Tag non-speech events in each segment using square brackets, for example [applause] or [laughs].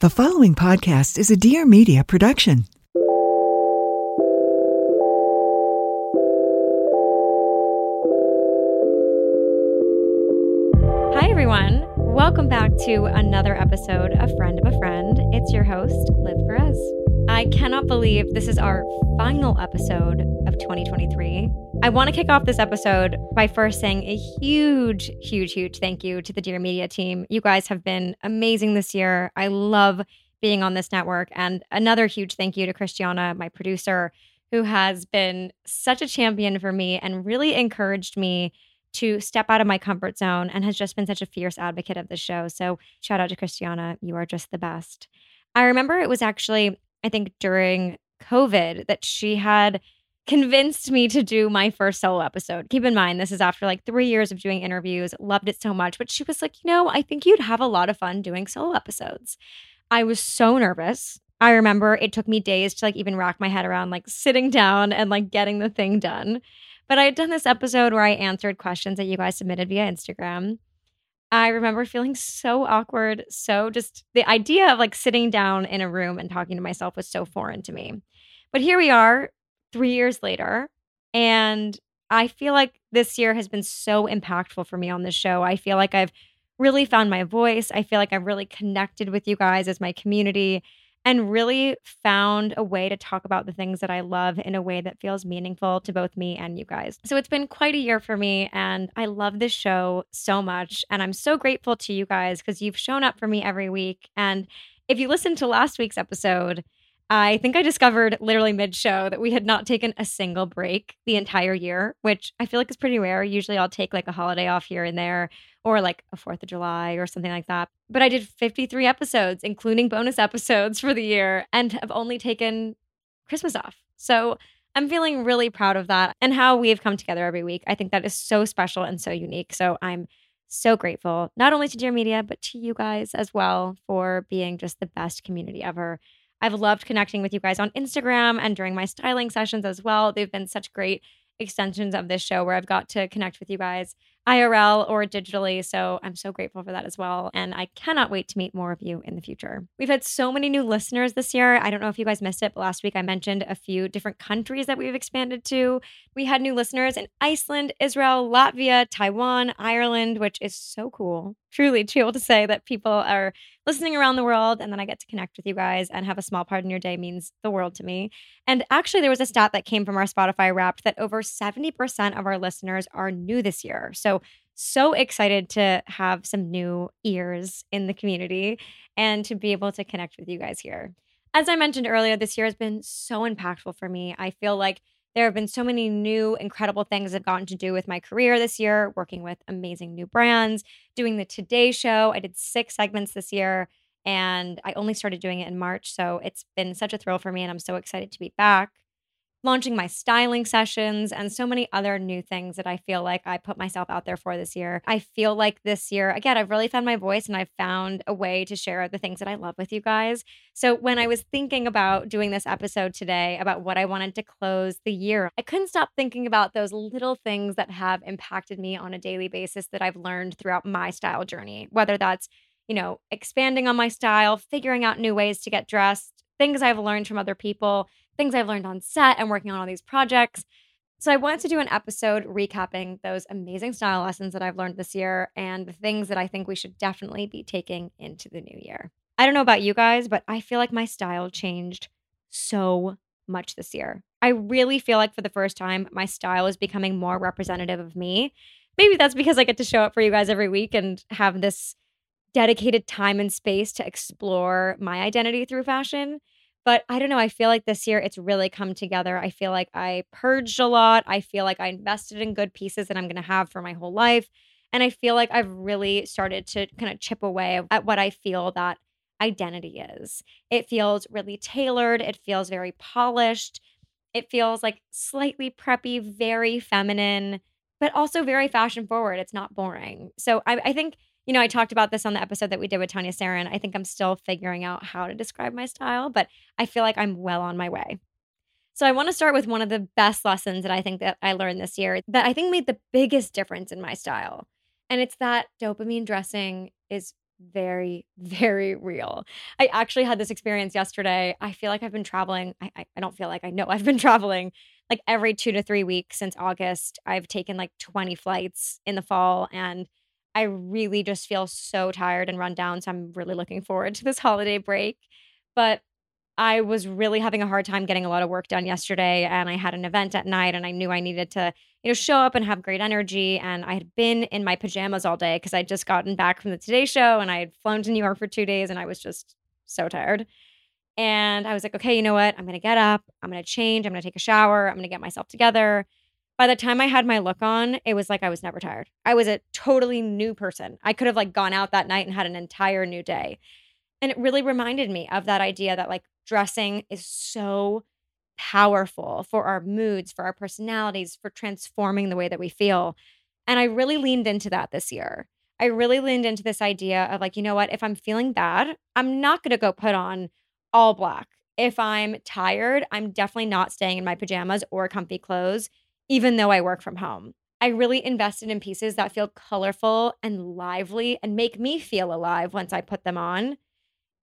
The following podcast is a Dear Media production. Hi, everyone. Welcome back to another episode of Friend of a Friend. It's your host, Liv Perez. I cannot believe this is our final episode of 2023. I want to kick off this episode by first saying a huge, huge, huge thank you to the Dear Media team. You guys have been amazing this year. I love being on this network. And another huge thank you to Christiana, my producer, who has been such a champion for me and really encouraged me to step out of my comfort zone and has just been such a fierce advocate of the show. So, shout out to Christiana. You are just the best. I remember it was actually, I think, during COVID that she had convinced me to do my first solo episode. Keep in mind, this is after like three years of doing interviews, loved it so much. But she was like, you know, I think you'd have a lot of fun doing solo episodes. I was so nervous. I remember it took me days to like even rack my head around like sitting down and like getting the thing done. But I had done this episode where I answered questions that you guys submitted via Instagram. I remember feeling so awkward. So just the idea of like sitting down in a room and talking to myself was so foreign to me. But here we are, three years later. And I feel like this year has been so impactful for me on this show. I feel like I've really found my voice. I feel like I've really connected with you guys as my community and really found a way to talk about the things that I love in a way that feels meaningful to both me and you guys. So it's been quite a year for me, and I love this show so much. And I'm so grateful to you guys because you've shown up for me every week. And if you listened to last week's episode, I think I discovered literally mid show that we had not taken a single break the entire year, which I feel like is pretty rare. Usually I'll take like a holiday off here and there or like a 4th of July or something like that. But I did 53 episodes, including bonus [laughs] episodes for the year, and have only taken Christmas off. So I'm feeling really proud of that and how we have come together every week. I think that is so special and so unique. So I'm so grateful, not only to Dear Media, but to you guys as well for being just the best community ever. I've loved connecting with you guys on Instagram and during my styling sessions as well. They've been such great extensions of this show where I've got to connect with you guys IRL or digitally. So I'm so grateful for that as well. And I cannot wait to meet more of you in the future. We've had so many new listeners this year. I don't know if you guys missed it, but last week I mentioned a few different countries that we've expanded to. We had new listeners in Iceland, Israel, Latvia, Taiwan, Ireland, which is so cool. Truly, to be able to say that people are listening around the world and then I get to connect with you guys and have a small part in your day means the world to me. And actually, there was a stat that came from our Spotify wrapped that over 70% of our listeners are new this year. So, so excited to have some new ears in the community and to be able to connect with you guys here. As I mentioned earlier, this year has been so impactful for me. I feel like there have been so many new, incredible things I've gotten to do with my career this year, working with amazing new brands, doing the Today Show. I did six segments this year and I only started doing it in March. So it's been such a thrill for me and I'm so excited to be back launching my styling sessions and so many other new things that I feel like I put myself out there for this year. I feel like this year, again, I've really found my voice and I've found a way to share the things that I love with you guys. So when I was thinking about doing this episode today about what I wanted to close the year, I couldn't stop thinking about those little things that have impacted me on a daily basis that I've learned throughout my style journey, whether that's you know, expanding on my style, figuring out new ways to get dressed, things I've learned from other people, things I've learned on set and working on all these projects. So I wanted to do an episode recapping those amazing style lessons that I've learned this year and the things that I think we should definitely be taking into the new year. I don't know about you guys, but I feel like my style changed so much this year. I really feel like for the first time, my style is becoming more representative of me. Maybe that's because I get to show up for you guys every week and have this dedicated time and space to explore my identity through fashion. But I don't know. I feel like this year it's really come together. I feel like I purged a lot. I feel like I invested in good pieces that I'm going to have for my whole life. And I feel like I've really started to kind of chip away at what I feel that identity is. It feels really tailored, it feels very polished. It feels like slightly preppy, very feminine, but also very fashion forward. It's not boring. So I, I think you know, I talked about this on the episode that we did with Tanya Sarin. I think I'm still figuring out how to describe my style, but I feel like I'm well on my way. So I want to start with one of the best lessons that I think that I learned this year that I think made the biggest difference in my style. And it's that dopamine dressing is very, [laughs] very real. I actually had this experience yesterday. I feel like I've been traveling. I, I, I don't feel like I know [laughs] I've been traveling like every two to three weeks since August. I've taken like 20 flights in the fall and I really just feel so tired and run down. So I'm really looking forward to this holiday break. But I was really having a hard time getting a lot of work done yesterday and I had an event at night and I knew I needed to, you know, show up and have great energy and I had been in my pajamas all day cuz I'd just gotten back from the Today show and I had flown to New York for 2 days and I was just so tired. And I was like, "Okay, you know what? I'm going to get up. I'm going to change. I'm going to take a shower. I'm going to get myself together." By the time I had my look on, it was like I was never tired. I was a totally new person. I could have like gone out that night and had an entire new day. And it really reminded me of that idea that like dressing is so powerful for our moods, for our personalities, for transforming the way that we feel. And I really leaned into that this year. I really leaned into this idea of like, you know what? If I'm feeling bad, I'm not going to go put on all black. If I'm tired, I'm definitely not staying in my pajamas or comfy clothes, even though I work from home. I really invested in pieces that feel colorful and lively and make me feel alive once I put them on.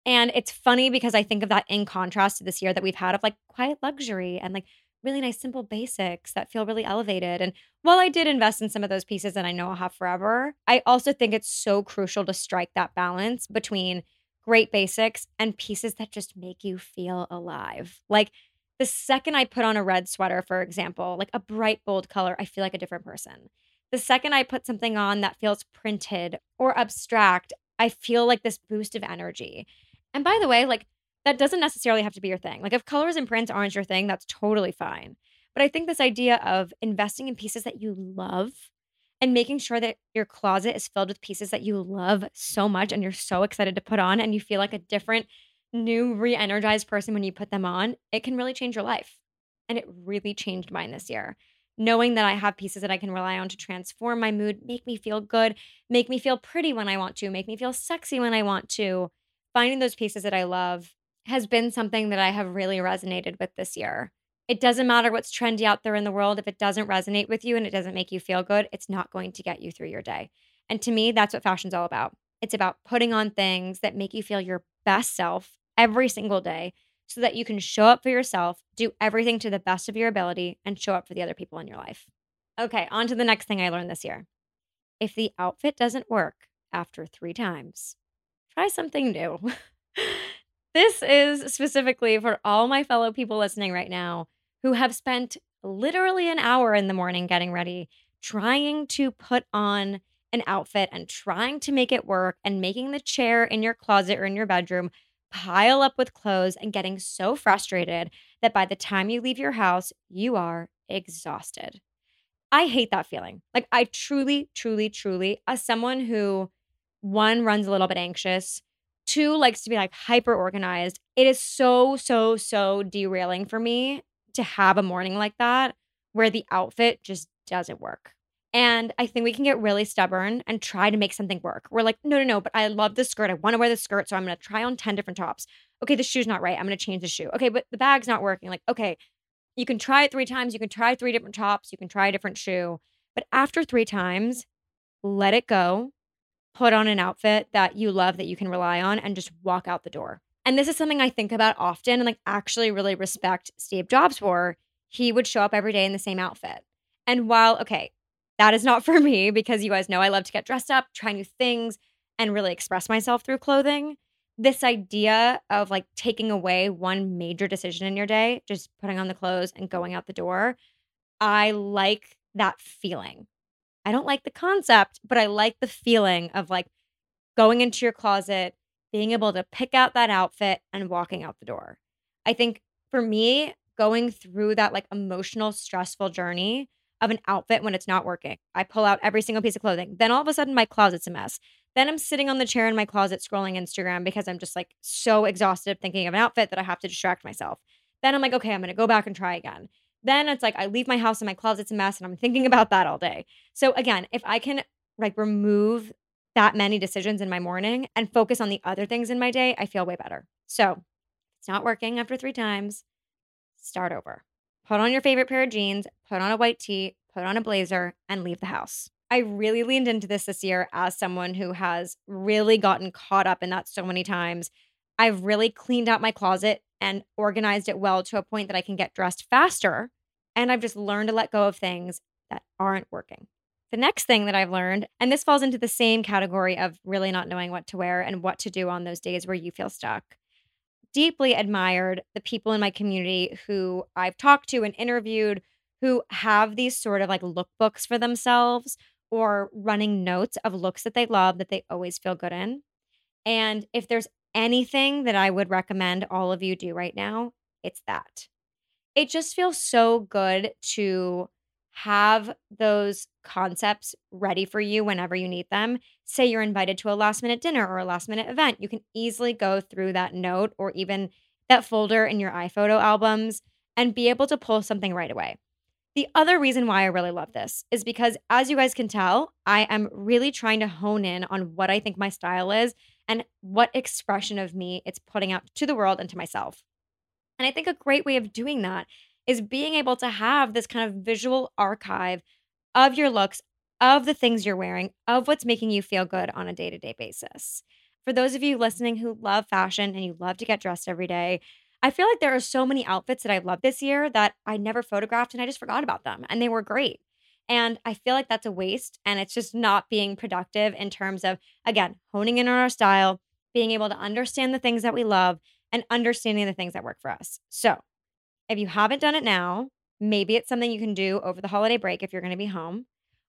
And it's funny because I think of that in contrast to this year that we've had of like quiet luxury and like really nice simple basics that feel really elevated. And while I did invest in some of those pieces and I know I'll have forever, I also think it's so crucial to strike that balance between great basics and pieces that just make you feel alive. Like the second I put on a red sweater, for example, like a bright, bold color, I feel like a different person. The second I put something on that feels printed or abstract, I feel like this boost of energy. And by the way, like that doesn't necessarily have to be your thing. Like if colors and prints aren't your thing, that's totally fine. But I think this idea of investing in pieces that you love and making sure that your closet is filled with pieces that you love so much and you're so excited to put on and you feel like a different new re-energized person when you put them on, it can really change your life. And it really changed mine this year. Knowing that I have pieces that I can rely on to transform my mood, make me feel good, make me feel pretty when I want to, make me feel sexy when I want to finding those pieces that I love has been something that I have really resonated with this year. It doesn't matter what's trendy out there in the world. If it doesn't resonate with you and it doesn't make you feel good, it's not going to get you through your day. And to me, that's what fashion's all about. It's about putting on things that make you feel your best self every single day so that you can show up for yourself, do everything to the best of your ability, and show up for the other people in your life. Okay, on to the next thing I learned this year. If the outfit doesn't work after three times, try something new. [laughs] this is specifically for all my fellow people listening right now who have spent literally an hour in the morning getting ready, trying to put on an outfit and trying to make it work and making the chair in your closet or in your bedroom pile up with clothes and getting so frustrated that by the time you leave your house, you are exhausted. I hate that feeling. Like, I truly, truly, truly, as someone who one runs a little bit anxious, two likes to be like hyper organized. It is so, so, so derailing for me to have a morning like that where the outfit just doesn't work. And I think we can get really stubborn and try to make something work. We're like, no, no, no, but I love this skirt. I want to wear this skirt. So I'm going to try on 10 different tops. Okay, the shoe's not right. I'm going to change the shoe. Okay, but the bag's not working. Like, okay, you can try it three times. You can try three different tops. You can try a different shoe. But after three times, let it go put on an outfit that you love that you can rely on and just walk out the door. And this is something I think about often and like actually really respect Steve Jobs for. He would show up every day in the same outfit. And while, okay, that is not for me because you guys know I love to get dressed up, try new things, and really express myself through clothing. This idea of like taking away one major decision in your day, just putting on the clothes and going out the door, I like that feeling. I don't like the concept, but I like the feeling of like going into your closet, being able to pick out that outfit and walking out the door. I think for me, going through that like emotional, stressful journey of an outfit when it's not working, I pull out every single piece of clothing. Then all of a sudden, my closet's a mess. Then I'm sitting on the chair in my closet scrolling Instagram because I'm just like so exhausted thinking of an outfit that I have to distract myself. Then I'm like, okay, I'm to go back and try again then it's like I leave my house and my closet's a mess and I'm thinking about that all day. So again, if I can like remove that many decisions in my morning and focus on the other things in my day, I feel way better. So it's not working after three times. Start over. Put on your favorite pair of jeans, put on a white tee, put on a blazer, and leave the house. I really leaned into this this year as someone who has really gotten caught up in that so many times. I've really cleaned out my closet and organized it well to a point that I can get dressed faster. And I've just learned to let go of things that aren't working. The next thing that I've learned, and this falls into the same category of really not knowing what to wear and what to do on those days where you feel stuck. Deeply admired the people in my community who I've talked to and interviewed who have these sort of like lookbooks for themselves or running notes of looks that they love that they always feel good in. And if there's anything that I would recommend all of you do right now, it's that. It just feels so good to have those concepts ready for you whenever you need them. Say you're invited to a last minute dinner or a last minute event, you can easily go through that note or even that folder in your iPhoto albums and be able to pull something right away. The other reason why I really love this is because, as you guys can tell, I am really trying to hone in on what I think my style is and what expression of me it's putting out to the world and to myself. And I think a great way of doing that is being able to have this kind of visual archive of your looks, of the things you're wearing, of what's making you feel good on a day to day basis. For those of you listening who love fashion and you love to get dressed every day, I feel like there are so many outfits that I love this year that I never photographed and I just forgot about them and they were great. And I feel like that's a waste and it's just not being productive in terms of, again, honing in on our style, being able to understand the things that we love and understanding the things that work for us. So if you haven't done it now, maybe it's something you can do over the holiday break if you're going to be home.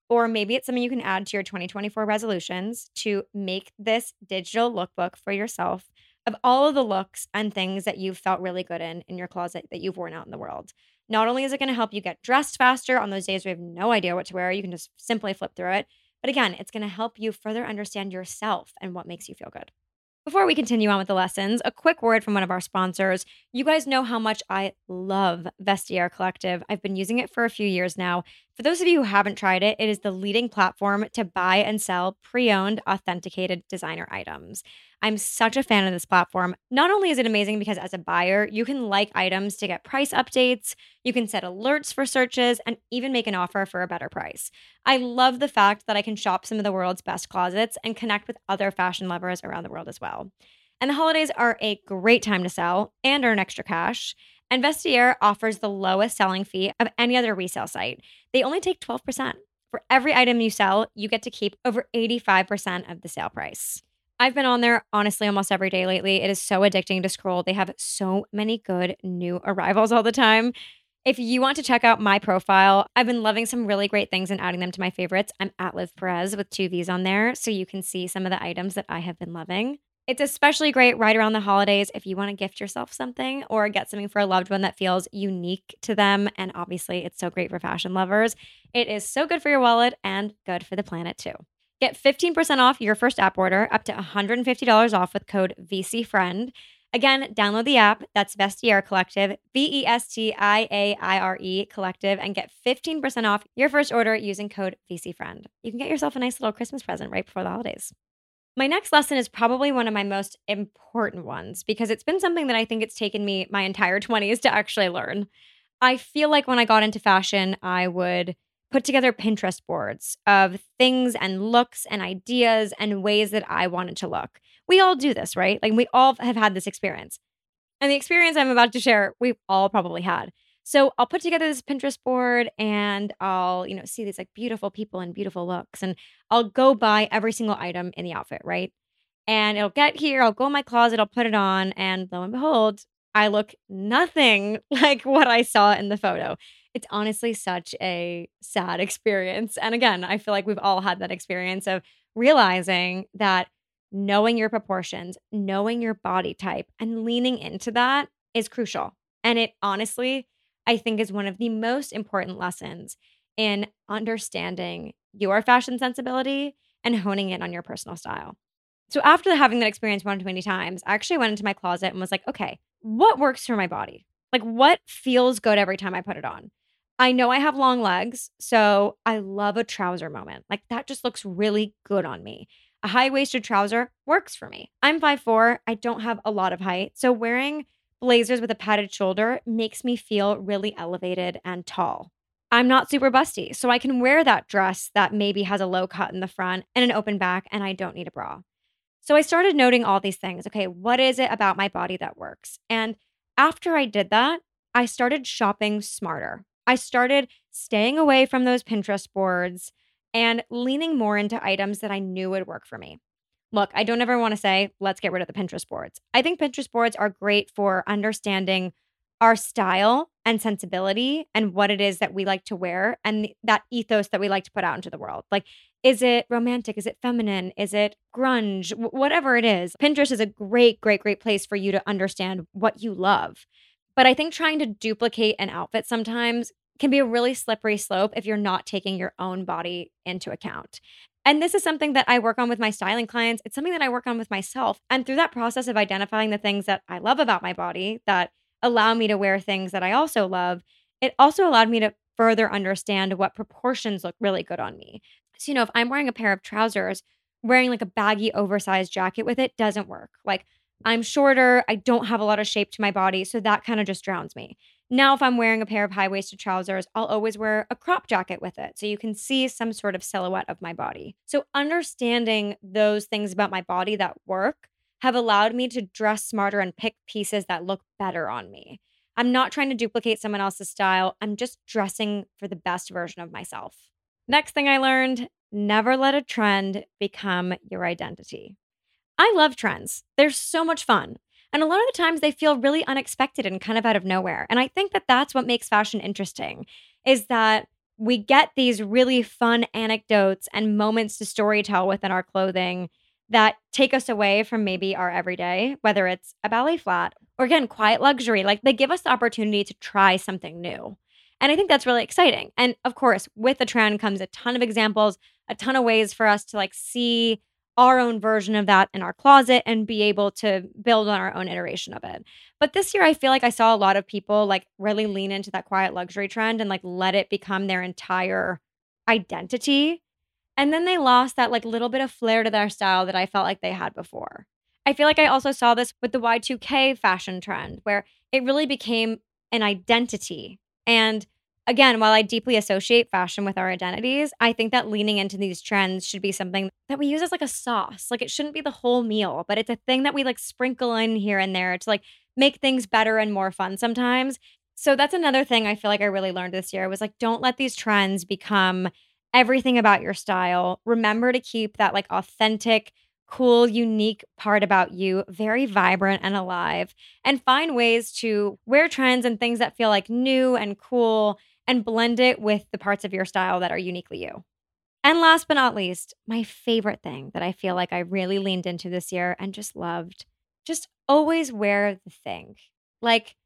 Or maybe it's something you can add to your 2024 resolutions to make this digital lookbook for yourself of all of the looks and things that you've felt really good in in your closet that you've worn out in the world. Not only is it going to help you get dressed faster on those days where you have no idea what to wear, you can just simply flip through it. But again, it's going to help you further understand yourself and what makes you feel good. Before we continue on with the lessons, a quick word from one of our sponsors. You guys know how much I love Vestiaire Collective. I've been using it for a few years now. For those of you who haven't tried it, it is the leading platform to buy and sell pre owned, authenticated designer items. I'm such a fan of this platform. Not only is it amazing because as a buyer, you can like items to get price updates, you can set alerts for searches, and even make an offer for a better price. I love the fact that I can shop some of the world's best closets and connect with other fashion lovers around the world as well. And the holidays are a great time to sell and earn extra cash. And Vestiaire offers the lowest selling fee of any other resale site. They only take 12%. For every item you sell, you get to keep over 85% of the sale price. I've been on there honestly almost every day lately. It is so addicting to scroll. They have so many good new arrivals all the time. If you want to check out my profile, I've been loving some really great things and adding them to my favorites. I'm at Liv Perez with two V's on there, so you can see some of the items that I have been loving. It's especially great right around the holidays if you want to gift yourself something or get something for a loved one that feels unique to them. And obviously, it's so great for fashion lovers. It is so good for your wallet and good for the planet, too. Get 15% off your first app order, up to $150 off with code VCFriend. Again, download the app. That's Vestiaire Collective, V E S T I A I R E Collective, and get 15% off your first order using code VCFriend. You can get yourself a nice little Christmas present right before the holidays. My next lesson is probably one of my most important ones because it's been something that I think it's taken me my entire [laughs] 20s to actually learn. I feel like when I got into fashion, I would put together Pinterest boards of things and looks and ideas and ways that I wanted to look. We all do this, right? Like we all have had this experience. And the experience I'm about to share, we've all probably had. So I'll put together this Pinterest board and I'll, you know, see these like beautiful people and beautiful looks and I'll go buy every single item in the outfit, right? And it'll get here, I'll go in my closet, I'll put it on, and lo and behold, I look nothing [laughs] like what I saw in the photo. It's honestly such a sad [laughs] experience. And again, I feel like we've all had that experience of realizing that knowing your proportions, knowing your body type, and leaning into that is crucial. And it honestly, I think, is one of the most important lessons in understanding your fashion sensibility and honing in on your personal style. So after having that experience one too many times, I actually went into my closet and was like, okay, what works for my body? Like what feels good every time I put it on? I know I have long legs, so I love a trouser moment. Like that just looks really good on me. A high waisted trouser works for me. I'm 5'4, I don't have a lot of height. So wearing blazers with a padded shoulder makes me feel really elevated and tall. I'm not super busty. So I can wear that dress that maybe has a low cut in the front and an open back, and I don't need a bra. So I started noting all these things. Okay, what is it about my body that works? And after I did that, I started shopping smarter. I started staying away from those Pinterest boards and leaning more into items that I knew would work for me. Look, I don't ever want to say, let's get rid of the Pinterest boards. I think Pinterest boards are great for understanding our style and sensibility and what it is that we like to wear and that ethos that we like to put out into the world. Like, is it romantic? Is it feminine? Is it grunge? W- whatever it is, Pinterest is a great, great, great place for you to understand what you love. But I think trying to duplicate an outfit sometimes can be a really slippery slope if you're not taking your own body into account. And this is something that I work on with my styling clients. It's something that I work on with myself. And through that process of identifying the things that I love about my body that allow me to wear things that I also love, it also allowed me to further understand what proportions look really good on me. So, you know, if I'm wearing a pair of trousers, wearing like a baggy, oversized jacket with it doesn't work. Like, I'm shorter, I don't have a lot of shape to my body. So that kind of just drowns me. Now, if I'm wearing a pair of high waisted trousers, I'll always wear a crop jacket with it. So you can see some sort of silhouette of my body. So understanding those things about my body that work have allowed me to dress smarter and pick pieces that look better on me. I'm not trying to duplicate someone else's style. I'm just dressing for the best version of myself. Next thing I learned never let a trend become your identity. I love trends, they're so much fun. And a lot of the times they feel really unexpected and kind of out of nowhere. And I think that that's what makes fashion interesting is that we get these really fun anecdotes and moments to storytell within our clothing that take us away from maybe our everyday, whether it's a ballet flat or again, quiet luxury. Like they give us the opportunity to try something new. And I think that's really exciting. And of course, with the trend comes a ton of examples, a ton of ways for us to like see our own version of that in our closet and be able to build on our own iteration of it. But this year, I feel like I saw a lot of people like really lean into that quiet luxury trend and like let it become their entire identity. And then they lost that like little bit of flair to their style that I felt like they had before. I feel like I also saw this with the Y2K fashion trend where it really became an identity. And again, while I deeply associate fashion with our identities, I think that leaning into these trends should be something that we use as like a sauce. Like it shouldn't be the whole meal, but it's a thing that we like sprinkle in here and there to like make things better and more fun sometimes. So that's another thing I feel like I really learned this year was like don't let these trends become everything about your style. Remember to keep that like authentic cool, unique part about you, very vibrant and alive, and find ways to wear trends and things that feel like new and cool and blend it with the parts of your style that are uniquely you. And last but not least, my favorite thing that I feel like I really leaned into this year and just loved just always wear the thing. Like,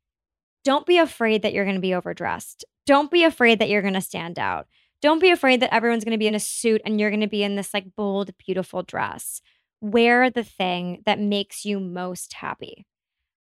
don't be afraid that you're going to be overdressed. Don't be afraid that you're going to stand out. Don't be afraid that everyone's going to be in a suit and you're going to be in this like bold, beautiful dress. Wear the thing that makes you most happy.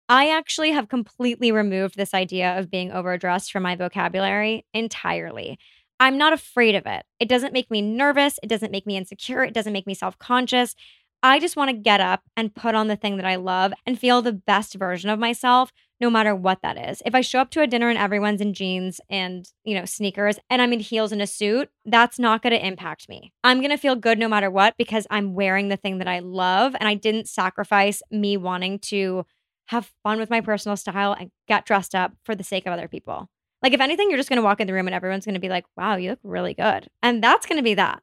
I actually have completely removed this idea of being overdressed from my vocabulary entirely. I'm not afraid of it. It doesn't make me nervous. It doesn't make me insecure. It doesn't make me self conscious. I just want to get up and put on the thing that I love and feel the best version of myself, no matter what that is. If I show up to a dinner and everyone's in jeans and, you know, sneakers and I'm in heels and a suit, that's not going to impact me. I'm going to feel good no matter what because I'm wearing the thing that I love and I didn't sacrifice me wanting to have fun with my personal style and get dressed up for the sake of other people. Like, if anything, you're just going to walk in the room and everyone's going to be like, wow, you look really good. And that's going to be that.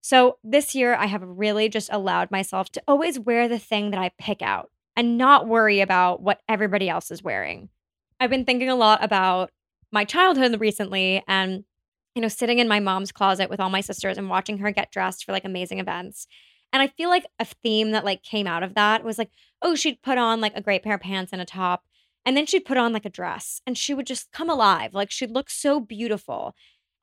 So this year, I have really just allowed myself to always wear the thing that I pick out and not worry about what everybody else is wearing. I've been thinking a lot about my childhood recently and, you know, sitting in my mom's closet with all my sisters and watching her get dressed for like amazing events. And I feel like a theme that like came out of that was like, oh, she'd put on like a great pair of pants and a top. And then she'd put on like a dress and she would just come alive. Like she'd look so beautiful.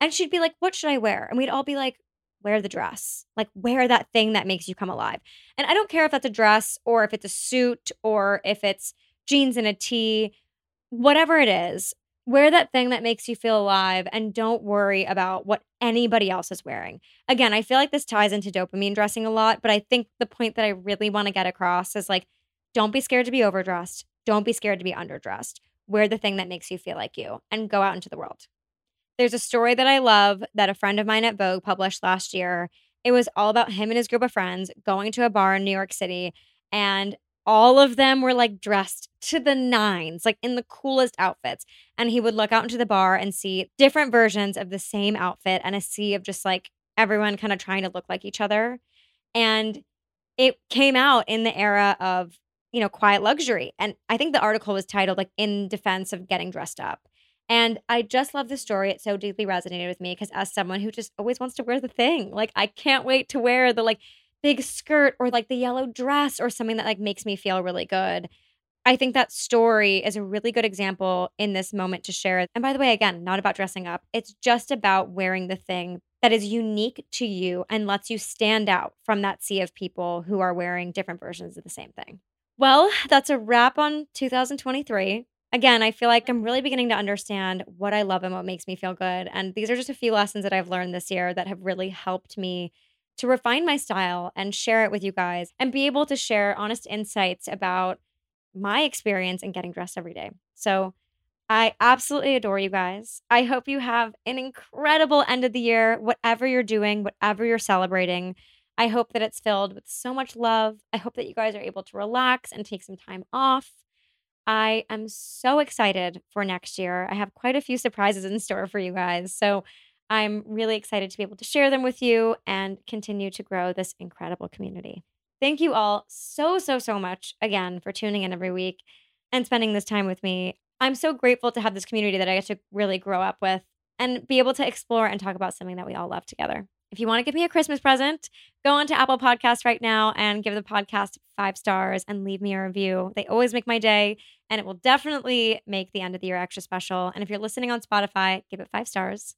And she'd be like, what should I wear? And we'd all be like, wear the dress. Like wear that thing that makes you come alive. And I don't care if that's a dress or if it's a suit or if it's jeans and a tee, whatever it is, wear that thing that makes you feel alive and don't worry about what anybody else is wearing. Again, I feel like this ties into dopamine dressing a lot, but I think the point that I really want to get across is like, don't be scared to be overdressed. Don't be scared to be underdressed. Wear the thing that makes you feel like you and go out into the world. There's a story that I love that a friend of mine at Vogue published last year. It was all about him and his group of friends going to a bar in New York City, and all of them were like dressed to the nines, like in the coolest outfits. And he would look out into the bar and see different versions of the same outfit and a sea of just like everyone kind of trying to look like each other. And it came out in the era of, you know, quiet luxury. And I think the article was titled like In Defense of Getting Dressed Up. And I just love the story. It so deeply resonated with me because as someone who just always wants to wear the thing, like I can't wait to wear the like big skirt or like the yellow dress or something that like makes me feel really good. I think that story is a really good example in this moment to share. And by the way, again, not about dressing up. It's just about wearing the thing that is unique to you and lets you stand out from that sea of people who are wearing different versions of the same thing. Well, that's a wrap on 2023. Again, I feel like I'm really beginning to understand what I love and what makes me feel good. And these are just a few lessons that I've learned this year that have really helped me to refine my style and share it with you guys and be able to share honest insights about my experience in getting dressed every day. So, I absolutely adore you guys. I hope you have an incredible end of the year, whatever you're doing, whatever you're celebrating. I hope that it's filled with so much love. I hope that you guys are able to relax and take some time off. I am so excited for next year. I have quite a few surprises in store for you guys. So I'm really excited to be able to share them with you and continue to grow this incredible community. Thank you all so, so, so much again for tuning in every week and spending this time with me. I'm so grateful to have this community that I get to really grow up with and be able to explore and talk about something that we all love together. If you want to give me a Christmas present, go on to Apple Podcasts right now and give the podcast five stars and leave me a review. They always make my day, and it will definitely make the end of the year extra special. And if you're listening on Spotify, give it five stars.